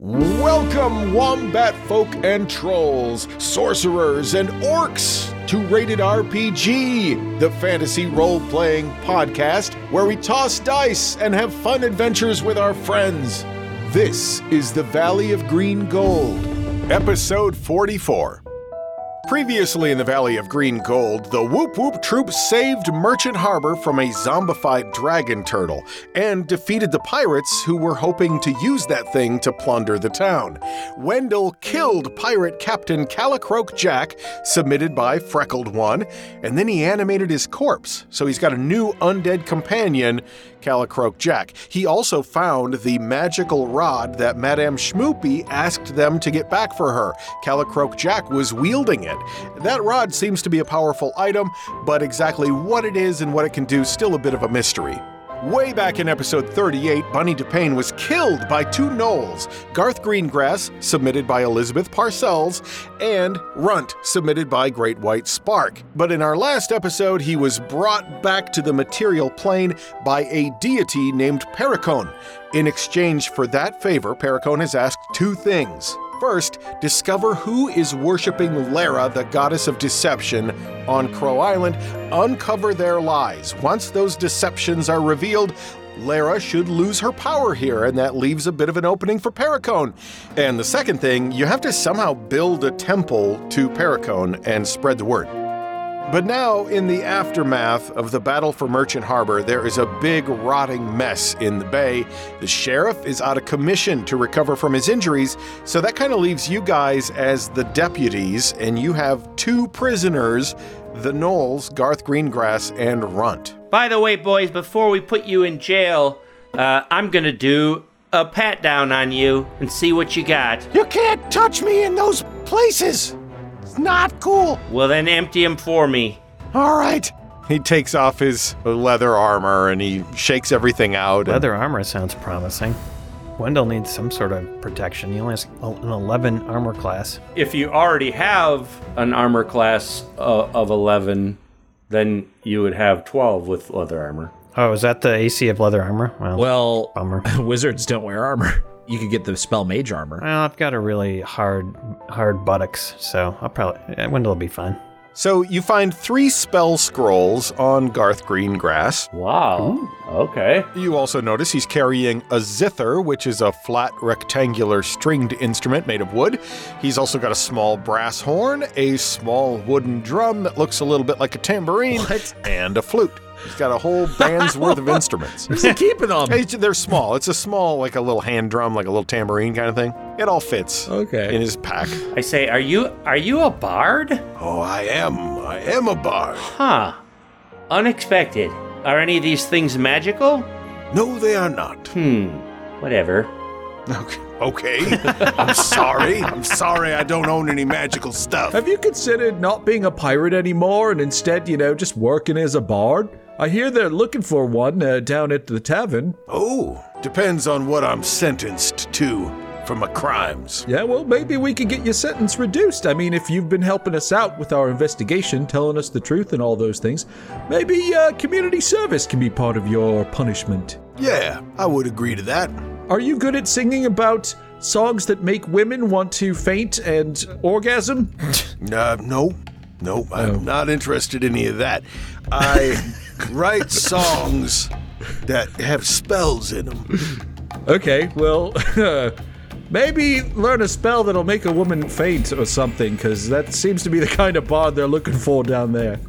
Welcome, wombat folk and trolls, sorcerers and orcs, to Rated RPG, the fantasy role playing podcast where we toss dice and have fun adventures with our friends. This is the Valley of Green Gold, episode 44. Previously in the Valley of Green Gold, the Woop Woop Troop saved Merchant Harbor from a zombified dragon turtle and defeated the pirates who were hoping to use that thing to plunder the town. Wendell killed pirate Captain Calicroak Jack, submitted by Freckled One, and then he animated his corpse, so he's got a new undead companion, Calicroak Jack. He also found the magical rod that Madame Schmoopie asked them to get back for her. Calicroak Jack was wielding it. That rod seems to be a powerful item, but exactly what it is and what it can do still a bit of a mystery. Way back in episode 38, Bunny DePayne was killed by two gnolls Garth Greengrass, submitted by Elizabeth Parcells, and Runt, submitted by Great White Spark. But in our last episode, he was brought back to the material plane by a deity named Pericone. In exchange for that favor, Pericone has asked two things. First, discover who is worshiping Lara, the goddess of deception, on Crow Island. Uncover their lies. Once those deceptions are revealed, Lara should lose her power here, and that leaves a bit of an opening for Pericone. And the second thing, you have to somehow build a temple to Pericone and spread the word. But now, in the aftermath of the battle for Merchant Harbor, there is a big rotting mess in the bay. The sheriff is out of commission to recover from his injuries, so that kind of leaves you guys as the deputies, and you have two prisoners the gnolls, Garth Greengrass, and Runt. By the way, boys, before we put you in jail, uh, I'm gonna do a pat down on you and see what you got. You can't touch me in those places! It's not cool! Well, then empty him for me. All right. He takes off his leather armor and he shakes everything out. and- Leather armor sounds promising. Wendell needs some sort of protection. He only has an 11 armor class. If you already have an armor class uh, of 11, then you would have 12 with leather armor. Oh, is that the AC of leather armor? Well, Well, bummer. wizards don't wear armor. You could get the spell mage armor. Well, I've got a really hard, hard buttocks, so I'll probably eh, Wendell will be fine. So you find three spell scrolls on Garth Greengrass. Wow. Okay. You also notice he's carrying a zither, which is a flat rectangular stringed instrument made of wood. He's also got a small brass horn, a small wooden drum that looks a little bit like a tambourine, and a flute. He's got a whole band's worth of instruments. Where's he keeping them? Hey, They're small. It's a small, like a little hand drum, like a little tambourine kind of thing. It all fits Okay. in his pack. I say, are you are you a bard? Oh, I am. I am a bard. Huh. Unexpected. Are any of these things magical? No, they are not. Hmm. Whatever. Okay. Okay. I'm sorry. I'm sorry I don't own any magical stuff. Have you considered not being a pirate anymore and instead, you know, just working as a bard? I hear they're looking for one uh, down at the tavern. Oh, depends on what I'm sentenced to for my crimes. Yeah, well, maybe we could get your sentence reduced. I mean, if you've been helping us out with our investigation, telling us the truth and all those things, maybe uh, community service can be part of your punishment. Yeah, I would agree to that. Are you good at singing about songs that make women want to faint and orgasm? Uh, no, no, I'm not interested in any of that. I write songs that have spells in them. Okay, well, maybe learn a spell that'll make a woman faint or something, because that seems to be the kind of bard they're looking for down there.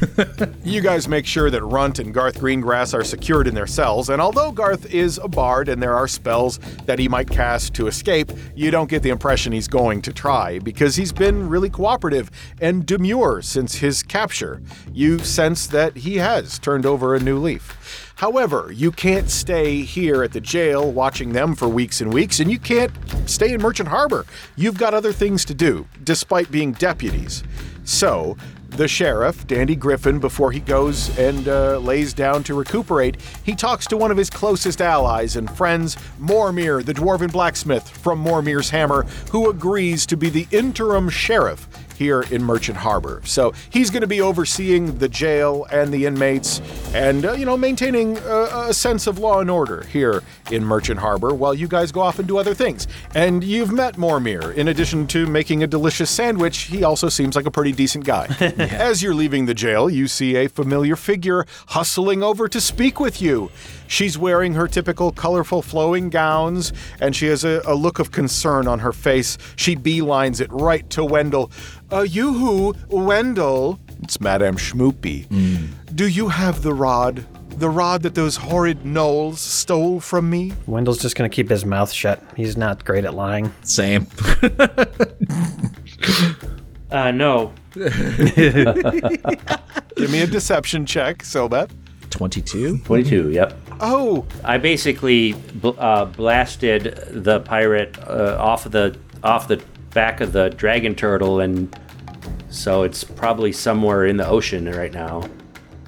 You guys make sure that Runt and Garth Greengrass are secured in their cells, and although Garth is a bard and there are spells that he might cast to escape, you don't get the impression he's going to try because he's been really cooperative and demure since his capture. You sense that he has turned over a new leaf. However, you can't stay here at the jail watching them for weeks and weeks, and you can't stay in Merchant Harbor. You've got other things to do, despite being deputies. So, the sheriff, Dandy Griffin, before he goes and uh, lays down to recuperate, he talks to one of his closest allies and friends, Mormir, the dwarven blacksmith from Mormir's Hammer, who agrees to be the interim sheriff here in Merchant Harbor. So he's going to be overseeing the jail and the inmates and, uh, you know, maintaining a, a sense of law and order here in Merchant Harbor while you guys go off and do other things. And you've met Mormir. In addition to making a delicious sandwich, he also seems like a pretty decent guy. As you're leaving the jail, you see a familiar figure hustling over to speak with you. She's wearing her typical colorful flowing gowns, and she has a, a look of concern on her face. She beelines it right to Wendell. Uh, you who, Wendell? It's Madame Schmoopie. Do you have the rod? The rod that those horrid gnolls stole from me? Wendell's just gonna keep his mouth shut. He's not great at lying. Same. Uh, no. Give me a deception check, Silbeth. 22. 22, yep. Oh, I basically bl- uh, blasted the pirate uh, off of the off the back of the dragon turtle, and so it's probably somewhere in the ocean right now.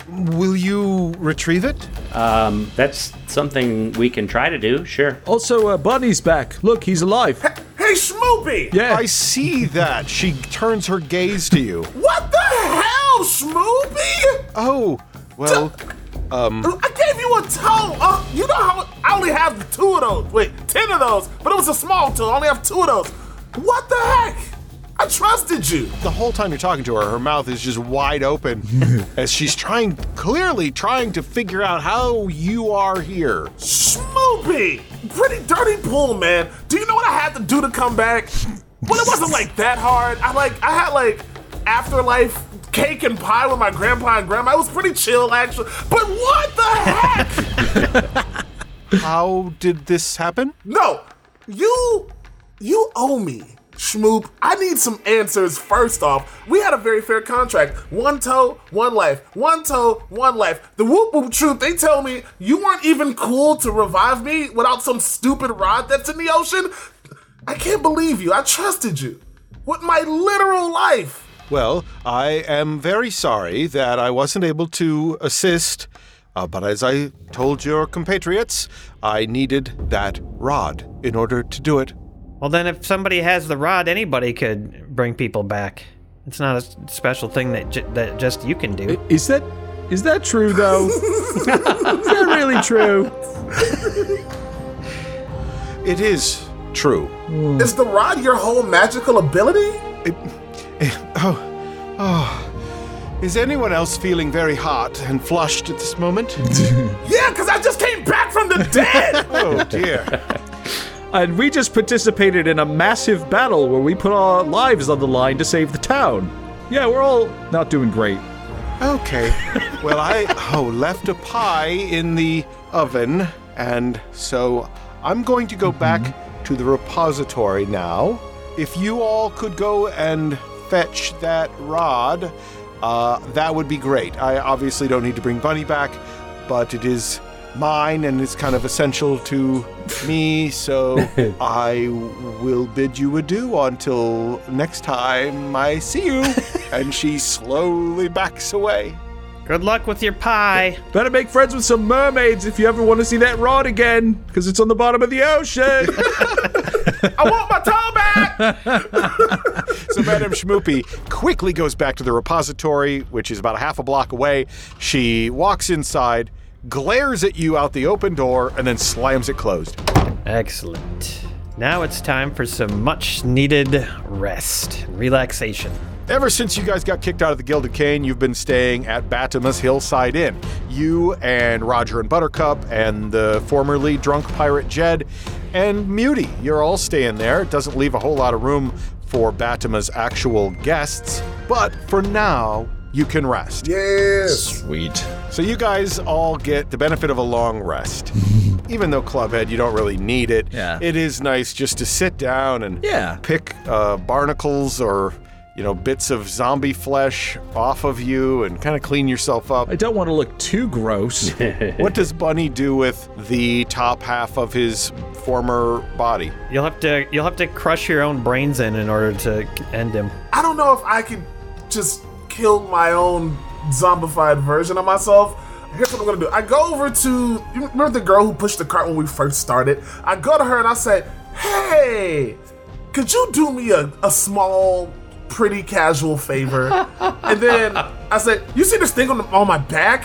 Will you retrieve it? Um, that's something we can try to do. Sure. Also, uh, Bunny's back. Look, he's alive. Hey, Schmoopie. Yeah. I see that. She turns her gaze to you. What the hell, Schmoopie? Oh, well, um I gave you a toe. Uh, you know how I only have two of those. Wait, ten of those, but it was a small toe. I only have two of those. What the heck? I trusted you. the whole time you're talking to her, her mouth is just wide open as she's trying, clearly trying to figure out how you are here. Schmoopie! Pretty dirty pool, man. Do you know what I had to do to come back? Well, it wasn't like that hard. I like I had like afterlife cake and pie with my grandpa and grandma. It was pretty chill actually. But what the heck? How did this happen? no, you you owe me. Schmoop, I need some answers first off. We had a very fair contract. One toe, one life. One toe, one life. The Woop Woop Troop, they tell me you weren't even cool to revive me without some stupid rod that's in the ocean. I can't believe you. I trusted you. With my literal life. Well, I am very sorry that I wasn't able to assist, uh, but as I told your compatriots, I needed that rod in order to do it. Well, then, if somebody has the rod, anybody could bring people back. It's not a special thing that j- that just you can do. Is that is that true though? is that really true? It is true. Hmm. Is the rod your whole magical ability? Oh, oh. Is anyone else feeling very hot and flushed at this moment? Yeah, because I just came back from the dead. oh dear. And we just participated in a massive battle where we put our lives on the line to save the town. Yeah, we're all not doing great. Okay. Well, I oh left a pie in the oven, and so I'm going to go back to the repository now. If you all could go and fetch that rod, uh, that would be great. I obviously don't need to bring Bunny back, but it is mine and it's kind of essential to me, so I will bid you adieu until next time I see you. and she slowly backs away. Good luck with your pie. Better make friends with some mermaids if you ever want to see that rod again, because it's on the bottom of the ocean. I want my toe back. So Madame Schmoopie quickly goes back to the repository, which is about a half a block away. She walks inside, glares at you out the open door, and then slams it closed. Excellent. Now it's time for some much needed rest and relaxation. Ever since you guys got kicked out of the Gilded Cane, you've been staying at Batima's Hillside Inn. You and Roger and Buttercup and the formerly drunk pirate Jed and Muty. You're all staying there. It doesn't leave a whole lot of room for Batima's actual guests, but for now, you can rest. yes. Sweet. So you guys all get the benefit of a long rest. Even though Clubhead, you don't really need it. Yeah. It is nice just to sit down and Yeah. pick uh, barnacles or you know bits of zombie flesh off of you and kind of clean yourself up. I don't want to look too gross. what does Bunny do with the top half of his former body? You'll have to you'll have to crush your own brains in in order to end him. I don't know if I can just kill my own zombified version of myself. Here's what I'm gonna do. I go over to you remember the girl who pushed the cart when we first started. I go to her and I say, "Hey, could you do me a, a small pretty casual favor. and then I said, "You see this thing on, the, on my back?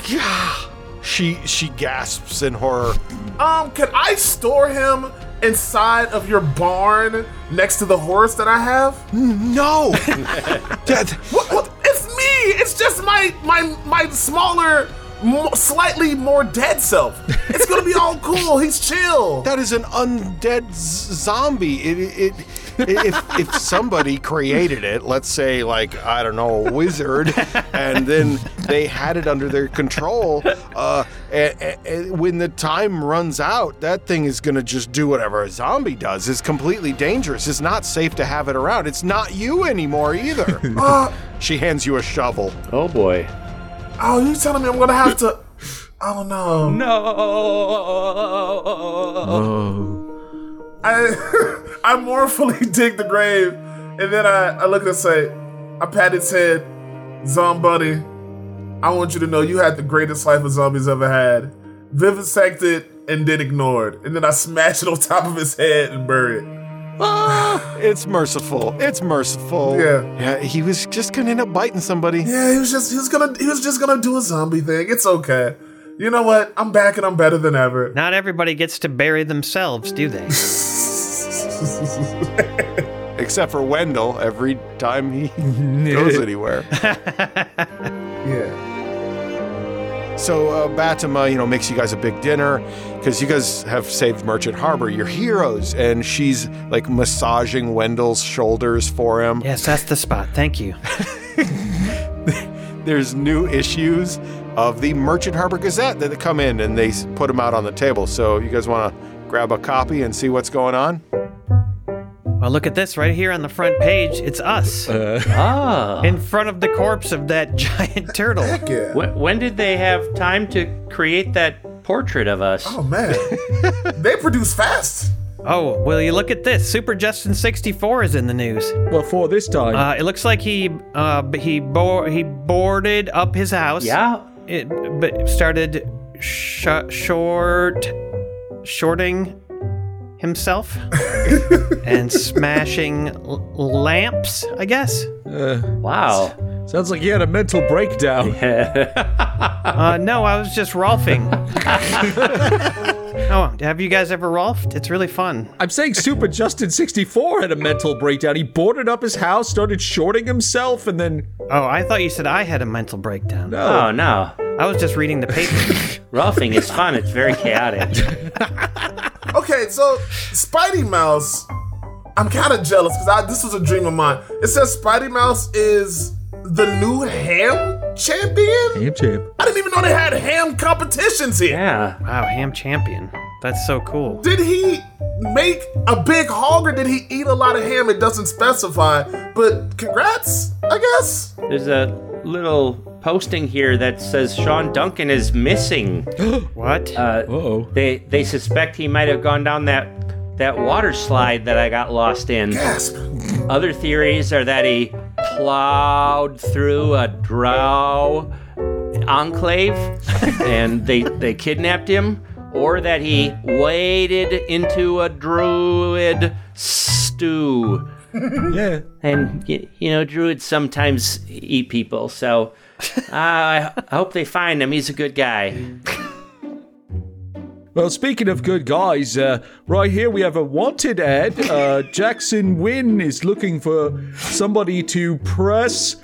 She she gasps in horror. Um, can I store him inside of your barn next to the horse that I have? No, that What, what? It's just my my my smaller, slightly more dead self. It's gonna be all cool. He's chill. that is an undead z- zombie. It, it, if if somebody created it, let's say like I don't know a wizard, and then they had it under their control, uh, a- a- a- when the time runs out, that thing is gonna just do whatever a zombie does. It's completely dangerous. It's not safe to have it around. It's not you anymore either. Uh, she hands you a shovel. Oh boy. oh, you telling me I'm gonna have to? I don't know. no. Oh. I I mournfully dig the grave, and then I, I look and say, I pat its head, Zombuddy, I want you to know you had the greatest life a zombie's ever had. Vivisected and then ignored. And then I smash it on top of his head and bury it. Ah, it's merciful. It's merciful. Yeah. Yeah. He was just gonna end up biting somebody. Yeah, he was just he was gonna he was just gonna do a zombie thing. It's okay. You know what? I'm back and I'm better than ever. Not everybody gets to bury themselves, do they? Except for Wendell, every time he goes anywhere. Yeah. So uh, Batima, you know, makes you guys a big dinner because you guys have saved Merchant Harbor. You're heroes, and she's like massaging Wendell's shoulders for him. yes, that's the spot. Thank you. There's new issues of the Merchant Harbor Gazette that come in, and they put them out on the table. So you guys want to grab a copy and see what's going on? Well, look at this right here on the front page. It's us Ah. in front of the corpse of that giant turtle. Heck Yeah. When, when did they have time to create that portrait of us? Oh man. they produce fast. Oh, will you look at this? Super Justin 64 is in the news. Well, for this time, Uh, it looks like he uh, he bo- he boarded up his house. Yeah. It but started sh- short shorting himself and smashing l- lamps. I guess. Wow. sounds like you had a mental breakdown. Uh, no, I was just rolfing. oh, have you guys ever rolfed? It's really fun. I'm saying Super Justin 64 had a mental breakdown. He boarded up his house, started shorting himself, and then Oh, I thought you said I had a mental breakdown. Oh no. I was just reading the paper. Rolfing is fun. It's very chaotic. Okay, so Spidey Mouse, I'm kind of jealous because this was a dream of mine. It says Spidey Mouse is the new ham champion. Ham champ. I didn't even know they had ham competitions here. Yeah. wow, ham champion. That's so cool. Did he make a big hog or did he eat a lot of ham? It doesn't specify, but congrats, I guess. There's a little posting here that says Sean Duncan is missing. What? Uh, Uh-oh. they they suspect he might have gone down that that water slide that I got lost in. Gasp. Other theories are that he plowed through a drow enclave and they they kidnapped him, or that he waded into a druid stew. Yeah. And you know, druids sometimes eat people, so I I hope they find him. He's a good guy. Well, speaking of good guys, uh, right here we have a wanted ad. Uh, Jackson Wynn is looking for somebody to press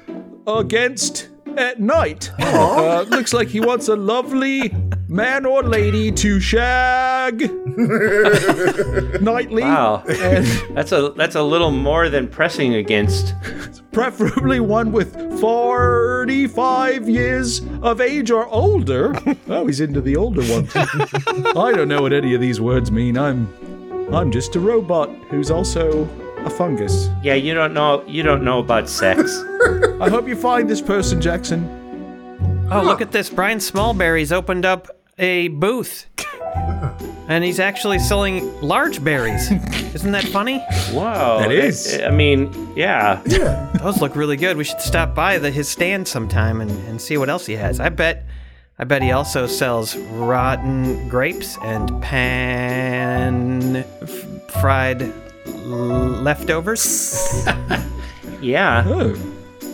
against at night. Uh, looks like he wants a lovely man or lady to shag nightly. Wow, And that's a that's a little more than pressing against. preferably one with 45 years of age or older. Oh, he's into the older ones. I don't know what any of these words mean. I'm I'm just a robot who's also a fungus. Yeah, you don't know you don't know about sex. I hope you find this person, Jackson. oh, look at this. Brian Smallberry's opened up a booth. And he's actually selling large berries. Isn't that funny? Wow. That is. I, I mean, yeah. Yeah. Those look really good. We should stop by the, his stand sometime and, and see what else he has. I bet I bet he also sells rotten grapes and pan f- fried l- leftovers. Yeah, Oh,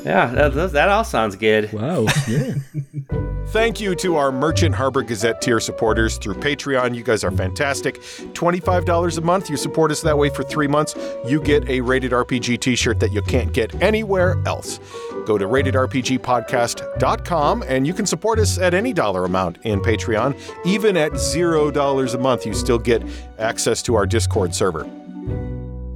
yeah, that, that, that all sounds good. wow. Yeah. Thank you to our Merchant Harbor Gazette tier supporters through Patreon. You guys are fantastic. $25 a month. You support us that way for three months. You get a Rated RPG t shirt that you can't get anywhere else. Go to ratedrpgpodcast.com and you can support us at any dollar amount in Patreon. Even at $0 a month, you still get access to our Discord server.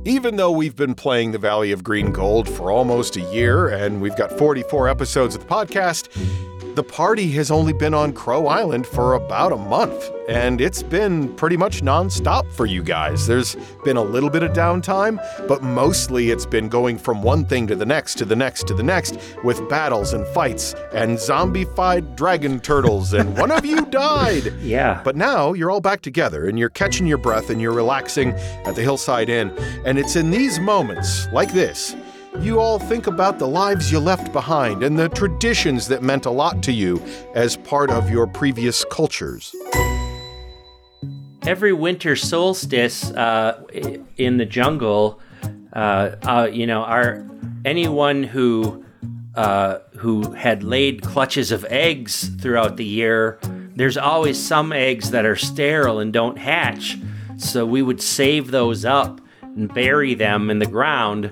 Even though we've been playing the Valley of Green Gold for almost a year and we've got 44 episodes of the podcast, the party has only been on Crow Island for about a month, and it's been pretty much nonstop for you guys. There's been a little bit of downtime, but mostly it's been going from one thing to the next, to the next, to the next, with battles and fights and zombified dragon turtles, and one of you died. Yeah, But now you're all back together and you're catching your breath and you're relaxing at the Hillside Inn. And it's in these moments, like this, you all think about the lives you left behind and the traditions that meant a lot to you as part of your previous cultures. every winter solstice uh, in the jungle, uh, uh, you know, our anyone who uh, who had laid clutches of eggs throughout the year, there's always some eggs that are sterile and don't hatch. So we would save those up and bury them in the ground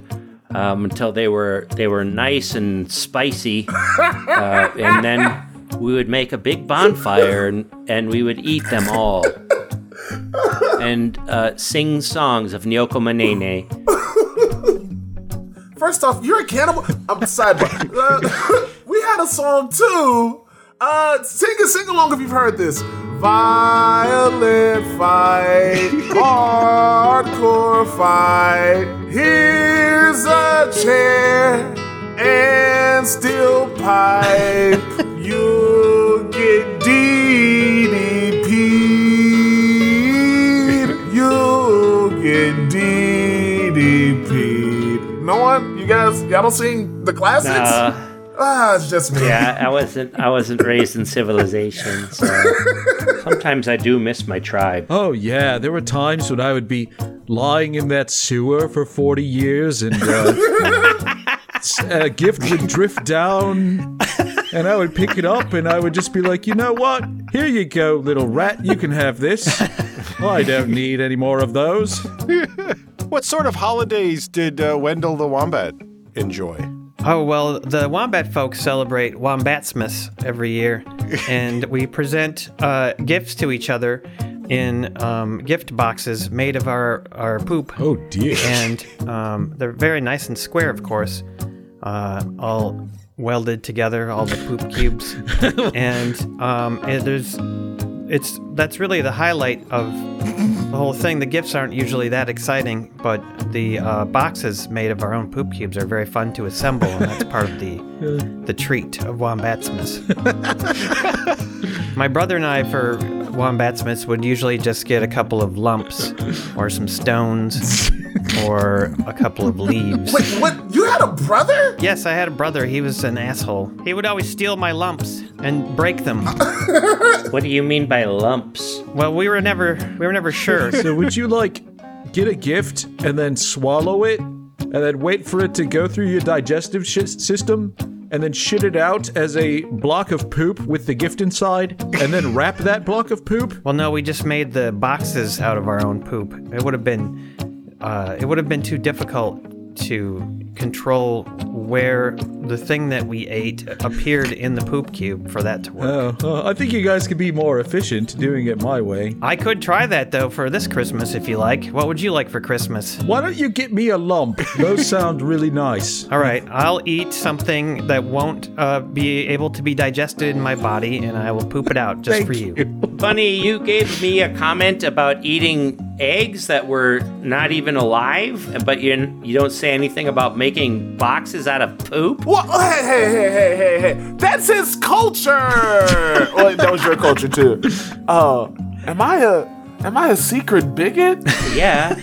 um, until they were they were nice and spicy, uh, and then we would make a big bonfire and, and we would eat them all and uh, sing songs of Nyoko Manene. First off, you're a cannibal. I'm sidebar. Uh, we had a song too. Uh, sing a sing along if you've heard this. Violent fight, hardcore fight. Here's a chair and steel pipe. You'll get DDP'd. You'll get DDP'd. No one? You guys? Y'all don't sing the classics? Uh, Ah, it's just me. yeah, I wasn't I wasn't raised in civilization, so sometimes I do miss my tribe. Oh, yeah. There were times when I would be lying in that sewer for 40 years and uh, s- a gift would drift down and I would pick it up and I would just be like, you know what? Here you go, little rat. You can have this. I don't need any more of those. What sort of holidays did uh, Wendell the Wombat enjoy? Oh, well, the Wombat folks celebrate Wombatsmas every year, and we present uh, gifts to each other in um, gift boxes made of our, our poop. Oh, dear. And um, they're very nice and square, of course, uh, all welded together, all the poop cubes. and um, and there's, it's that's really the highlight of the whole thing. The gifts aren't usually that exciting, but the uh, boxes made of our own poop cubes are very fun to assemble, and that's part of the the treat of Wombatsmas. My brother and I, for Wombatsmas, would usually just get a couple of lumps, or some stones, or a couple of leaves. Wait, what? You had a brother? Yes, I had a brother. He was an asshole. He would always steal my lumps and break them. What do you mean by lumps? Well, we were never we were never sure. So would you like get a gift and then swallow it and then wait for it to go through your digestive shi system and then shit it out as a block of poop with the gift inside and then wrap that block of poop? Well, no, we just made the boxes out of our own poop. It would have been, uh, it would have been too difficult to control where the thing that we ate appeared in the poop cube for that to work. Oh, uh, I think you guys could be more efficient doing it my way. I could try that though for this Christmas if you like. What would you like for Christmas? Why don't you get me a lump? Those sound really nice. All right, I'll eat something that won't uh, be able to be digested in my body, and I will poop it out just for you. Funny, you gave me a comment about eating eggs that were not even alive, but you you don't say anything about making boxes out of poop. What? Hey, hey, hey, hey, hey, hey. That's his culture. well, that was your culture too. Uh, am I a am I a secret bigot? Yeah.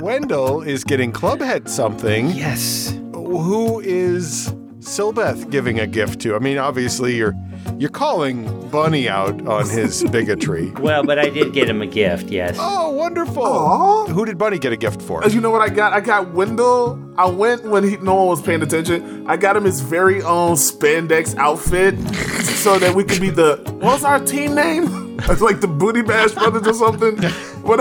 Wendell is getting Clubhead something. Yes. Who is Silbeth giving a gift to? I mean, obviously you're You're calling Bunny out on his bigotry. Well, but I did get him a gift, yes. Oh, wonderful. Aw. Who did Bunny get a gift for? You know what I got? I got Wendell. I went when he, no one was paying attention. I got him his very own spandex outfit so that we could be the what's our team name? It's like the Booty Bash Brothers or something. But,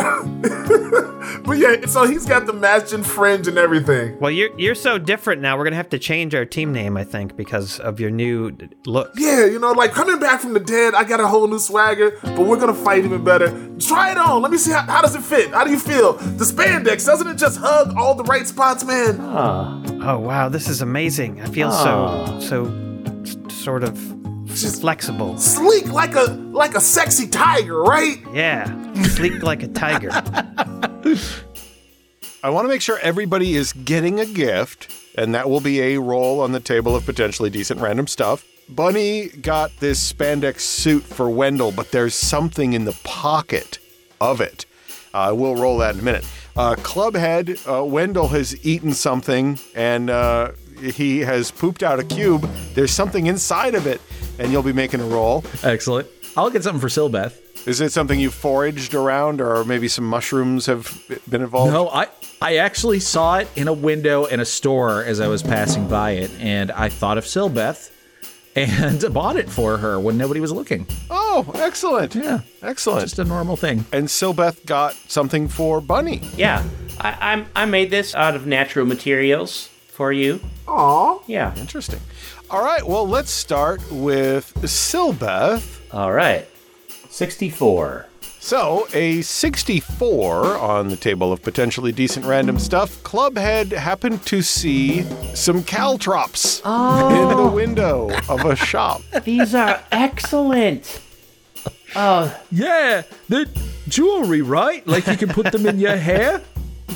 but yeah, so he's got the matching fringe and everything. Well, you're you're so different now. We're gonna have to change our team name, I think, because of your new look. Yeah, you know, like coming back from the dead, I got a whole new swagger, but we're gonna fight even better. Try it on. Let me see how, how does it fit? How do you feel? The spandex, doesn't it just hug all the right spots, man? Oh wow, this is amazing. I feel so so s- sort of Just- flexible. Sleek like a like a sexy tiger, right? Yeah, sleek like a tiger. I want to make sure everybody is getting a gift, and that will be a roll on the table of potentially decent random stuff. Bunny got this spandex suit for Wendell, but there's something in the pocket of it. Uh, we'll roll that in a minute. Uh, Clubhead, uh, Wendell has eaten something, and uh, he has pooped out a cube. There's something inside of it, and you'll be making a roll. Excellent. I'll get something for Silbeth. Is it something you foraged around, or maybe some mushrooms have been involved? No, I I actually saw it in a window in a store as I was passing by it, and I thought of Silbeth and bought it for her when nobody was looking. Oh, excellent. Yeah. Excellent. Just a normal thing. and Silbeth got something for Bunny. Yeah, I, I'm, I made this out of natural materials for you. Aw. Yeah. Interesting. All right, well, let's start with Silbeth. All right. 64. So, a 64 on the table of potentially decent random stuff. Clubhead happened to see some caltrops in the oh. window of a shop. These are excellent. Oh, Yeah, the jewelry, right? Like you can put them in your hair.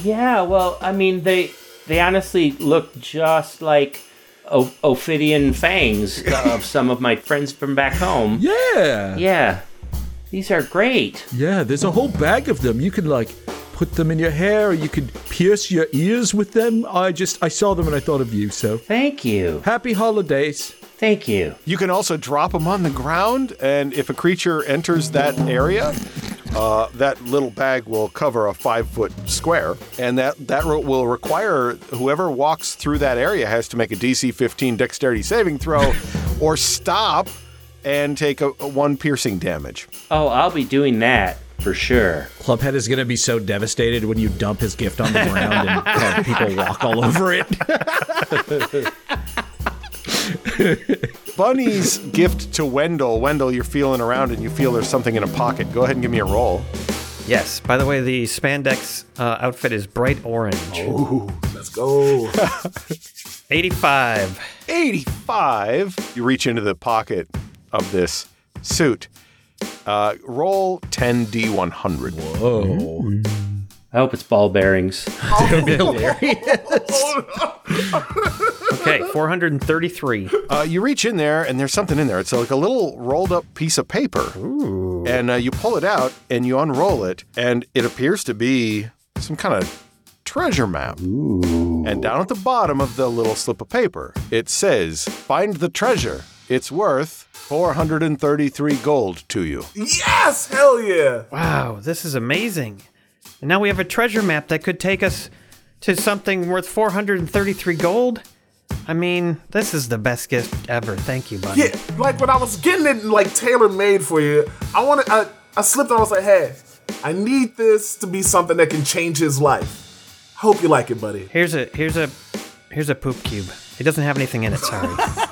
yeah. Well, I mean, they they honestly look just like o- Ophidian fangs of some of my friends from back home. Yeah. Yeah. These are great. Yeah, there's a whole bag of them. You can like put them in your hair or you could pierce your ears with them. I just I saw them and I thought of you, so Thank you. happy holidays. Thank you. You can also drop them on the ground, and if a creature enters that area, uh, that little bag will cover a five foot square, and that, that ro- will require whoever walks through that area has to make a DC 15 dexterity saving throw or stop and take a, a one piercing damage. Oh, I'll be doing that for sure. Clubhead is gonna be so devastated when you dump his gift on the ground and have people walk all over it. Bunny's gift to Wendell. Wendell, you're feeling around and you feel there's something in a pocket. Go ahead and give me a roll. Yes. By the way, the spandex uh, outfit is bright orange. Let's go. 85. 85. You reach into the pocket of this suit. Uh, roll 10d100. Oh, I hope it's ball bearings. Okay, 433. Uh, you reach in there and there's something in there. It's like a little rolled up piece of paper. And uh, you pull it out and you unroll it, and it appears to be some kind of treasure map. And down at the bottom of the little slip of paper, it says, Find the treasure. It's worth 433 gold to you. yes, hell yeah. Wow, this is amazing. And now we have a treasure map that could take us to something worth 433 gold. I mean, this is the best gift ever. Thank you, buddy. Yeah, like when I was getting it like tailor made for you, I wanted I, I slipped on. I was like, hey, I need this to be something that can change his life. Hope you like it, buddy. Here's a here's a here's a poop cube. It doesn't have anything in it, sorry.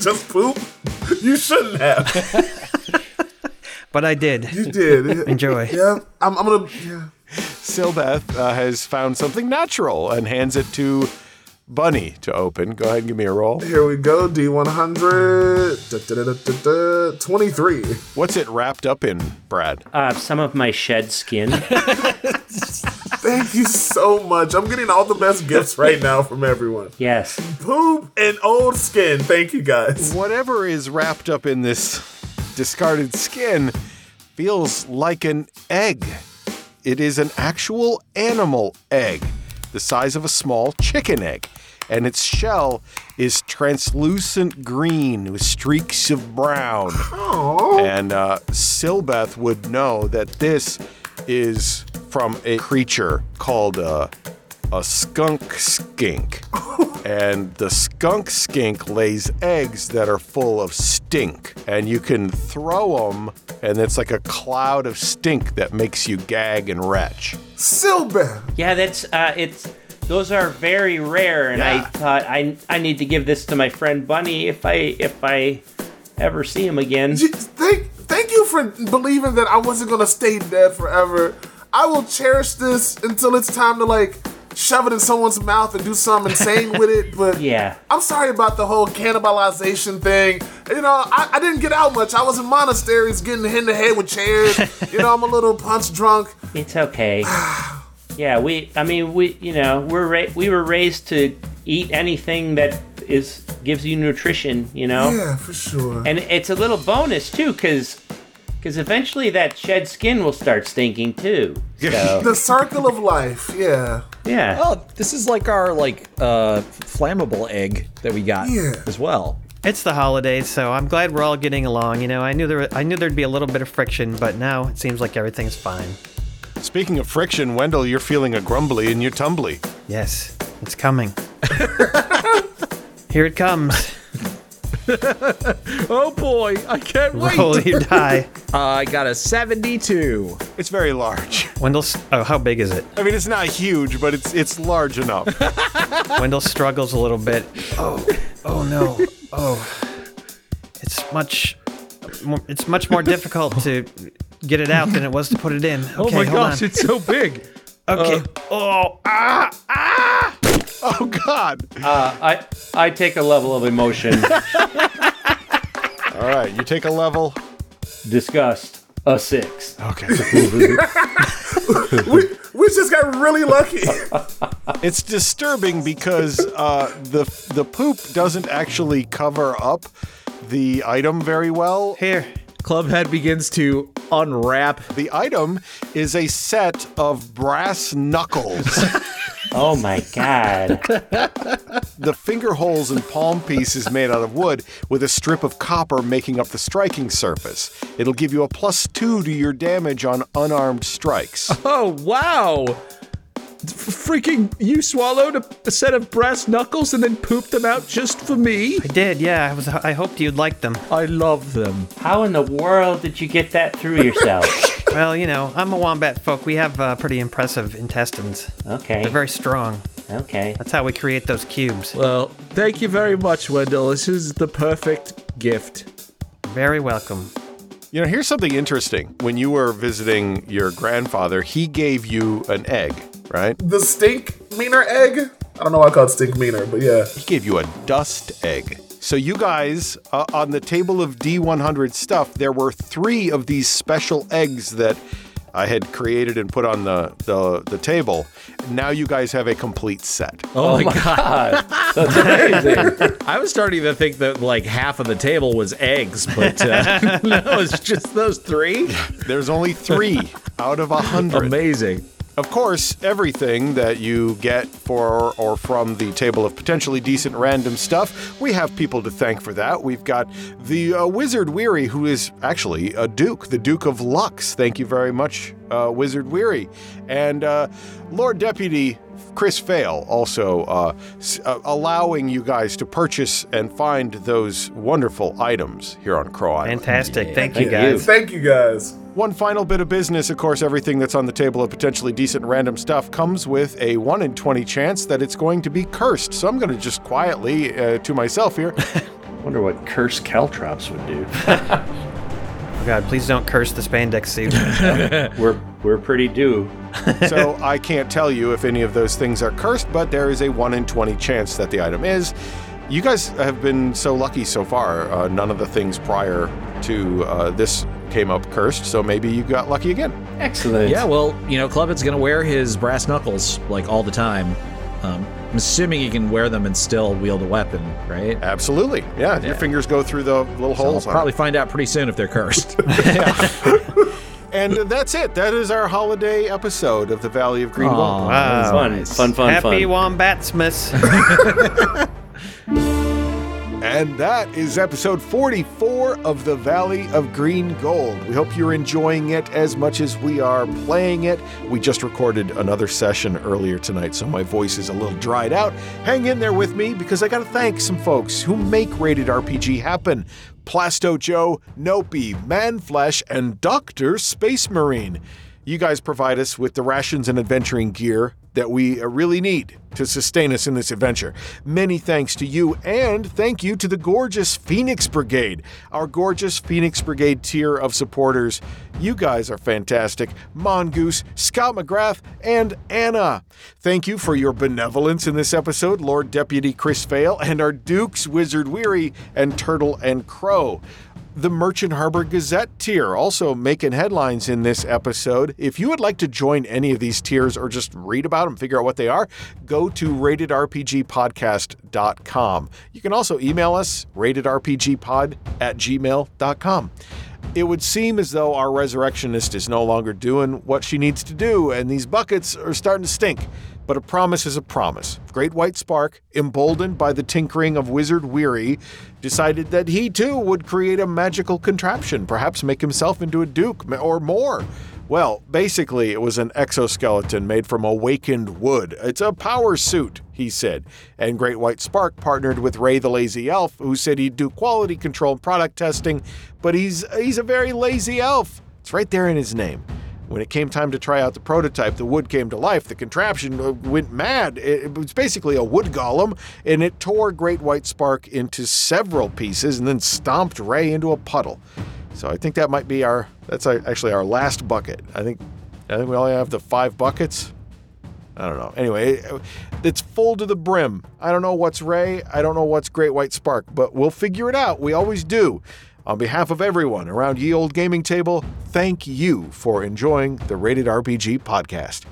Just poop. You shouldn't have. but I did. You did. Enjoy. Yeah, I'm, I'm gonna. Yeah. Silbeth uh, has found something natural and hands it to Bunny to open. Go ahead and give me a roll. Here we go. D100. Da, da, da, da, da, 23. What's it wrapped up in, Brad? Uh, some of my shed skin. Thank you so much. I'm getting all the best gifts right now from everyone. yes. Poop and old skin. Thank you guys. Whatever is wrapped up in this discarded skin feels like an egg. It is an actual animal egg, the size of a small chicken egg. and its shell is translucent green with streaks of brown. And uh, Silbeth would know that this is from a creature called uh, a skunk skink. and the skunk skink lays eggs that are full of stink. And you can throw them, and it's like a cloud of stink that makes you gag and retch. Silbeth. Yeah, that's uh, it's. Those are very rare, and I thought I I need to give this to my friend Bunny if I if I ever see him again. Thank, thank you for believing that I wasn't gonna stay dead forever. I will cherish this until it's time to like shove it in someone's mouth and do something insane with it. But Yeah. I'm sorry about the whole cannibalization thing. You know, I, I didn't get out much. I was in monasteries getting hit in the head with chairs. you know, I'm a little punch drunk. It's okay. yeah, we. I mean, we. You know, we're ra- we were raised to eat anything that is gives you nutrition. You know, Yeah, for sure. and it's a little bonus too, because because eventually that shed skin will start stinking too. So The circle of life. Yeah. yeah. Oh, this is like our like uh flammable egg that we got Yeah. as well. It's the holidays, so I'm glad we're all getting along. You know, I knew there I knew there'd be a little bit of friction, but now it seems like everything's fine. Speaking of friction, Wendell, you're feeling a grumbly and you're tumbly. Yes, it's coming. Here it comes. Oh boy, I can't wait. Roll your die. Uh, I got a 72. It's very large. Wendell. Oh, how big is it? I mean, it's not huge, but it's it's large enough. Wendell struggles a little bit. Oh, oh no. Oh, it's much. more- It's much more difficult to get it out than it was to put it in. Okay, oh my hold gosh, on. it's so big. Okay. oh, ah, ah. oh God! Uh, I I take a level of emotion. All right, you take a level. Disgust. A six. Okay. We, we just got really lucky. It's disturbing because uh, the the poop doesn't actually cover up the item very well. Here. Clubhead begins to unwrap. The item is a set of brass knuckles. Oh my god. the finger holes and palm piece is made out of wood with a strip of copper making up the striking surface. It'll give you a plus two to your damage on unarmed strikes. Oh wow! F- freaking, you swallowed a, a set of brass knuckles and then pooped them out just for me. I did. Yeah. I was. I hoped you'd like them. I love them. How in the world did you get that through yourself? Well, you know, I'm a wombat folk. We have uh, pretty impressive intestines. Okay. They're very strong. Okay. That's how we create those cubes. Well, thank you very much, Wendell. This is the perfect gift. Very welcome. You know, here's something interesting. When you were visiting your grandfather, he gave you an egg, right? the stink meaner egg. I don't know why I call it stink meaner, but yeah. He gave you a dust egg. So you guys, uh, on the table of D100 stuff, there were three of these special eggs that I had created and put on the, the, the table. Now you guys have a complete set. Oh, my, god. God. That's amazing. I was starting to think that like half of the table was eggs, but uh, no, it's just those three. There's only three out of a hundred. Amazing. Of course, everything that you get for or from the table of potentially decent random stuff, we have people to thank for that. We've got the uh, Wizard Weary, who is actually a Duke, the Duke of Lux. Thank you very much, uh, Wizard Weary. And uh, Lord Deputy Chris Fail also uh, s- uh, allowing you guys to purchase and find those wonderful items here on Crow Island. Fantastic. Thank you, Thank guys. Thank you guys. One final bit of business, of course, everything that's on the table of potentially decent random stuff comes with a 1 in 20 chance that it's going to be cursed. So I'm going to just quietly, uh, to myself here, Wonder what cursed caltrops would do. Oh, God, please don't curse the spandex suit. We're we're pretty due. so I can't tell you if any of those things are cursed, but there is a 1 in 20 chance that the item is. You guys have been so lucky so far. Uh, none of the things prior to uh, this came up cursed, so maybe you got lucky again. Excellent. Yeah, well, you know, Clubhead's gonna wear his brass knuckles like all the time. Um, I'm assuming he can wear them and still wield a weapon, right? Absolutely. Yeah, your fingers go through the little I'll holes. on it. probably find out pretty soon if they're cursed. And that's it. That is our holiday episode of the Valley of Green Gold. Wow. Fun, fun, fun, Happy fun. Wombatsmas. And that is episode 44 of The Valley of Green Gold. We hope you're enjoying it as much as we are playing it. We just recorded another session earlier tonight, so my voice is a little dried out. Hang in there with me because I got to thank some folks who make Rated RPG happen. Plasto Joe, Nopi, Manflesh, and Dr. Space Marine. You guys provide us with the rations and adventuring gear that we uh, really need to sustain us in this adventure. Many thanks to you, and thank you to the gorgeous Phoenix Brigade, our gorgeous Phoenix Brigade tier of supporters. You guys are fantastic. Mongoose, Scott McGrath, and Anna. Thank you for your benevolence in this episode, Lord Deputy Chris Vale, and our Dukes, Wizard Weary, and Turtle and Crow the Merchant Harbor Gazette tier, also making headlines in this episode. If you would like to join any of these tiers or just read about them, figure out what they are, go to ratedrpgpodcast.com. You can also email us, ratedrpgpod at gmail.com. It would seem as though our resurrectionist is no longer doing what she needs to do, and these buckets are starting to stink. But a promise is a promise. Great White Spark, emboldened by the tinkering of Wizard Weary, decided that he too would create a magical contraption, perhaps make himself into a duke or more. Well, basically, it was an exoskeleton made from awakened wood. It's a power suit, he said. And Great White Spark partnered with Ray the Lazy Elf, who said he'd do quality control and product testing, but he's he's a very lazy elf. It's right there in his name. When it came time to try out the prototype, the wood came to life. The contraption uh, went mad. It, was basically a wood golem, and it tore Great White Spark into several pieces and then stomped Ray into a puddle. So I think that might be our. That's actually our last bucket. I think. I think we only have the five buckets. I don't know. Anyway, it's full to the brim. I don't know what's Ray. I don't know what's Great White Spark, but we'll figure it out. We always do. On behalf of everyone around Ye Old Gaming Table, thank you for enjoying the Rated RPG podcast.